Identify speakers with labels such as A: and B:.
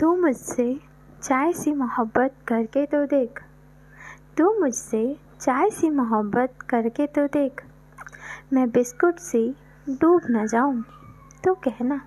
A: तू मुझसे चाय सी मोहब्बत करके तो देख। तू मुझसे चाय सी मोहब्बत करके तो देख। मैं बिस्कुट सी डूब न जाऊँ तो कहना।